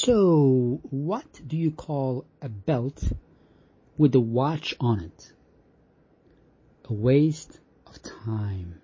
So, what do you call a belt with a watch on it? A waste of time.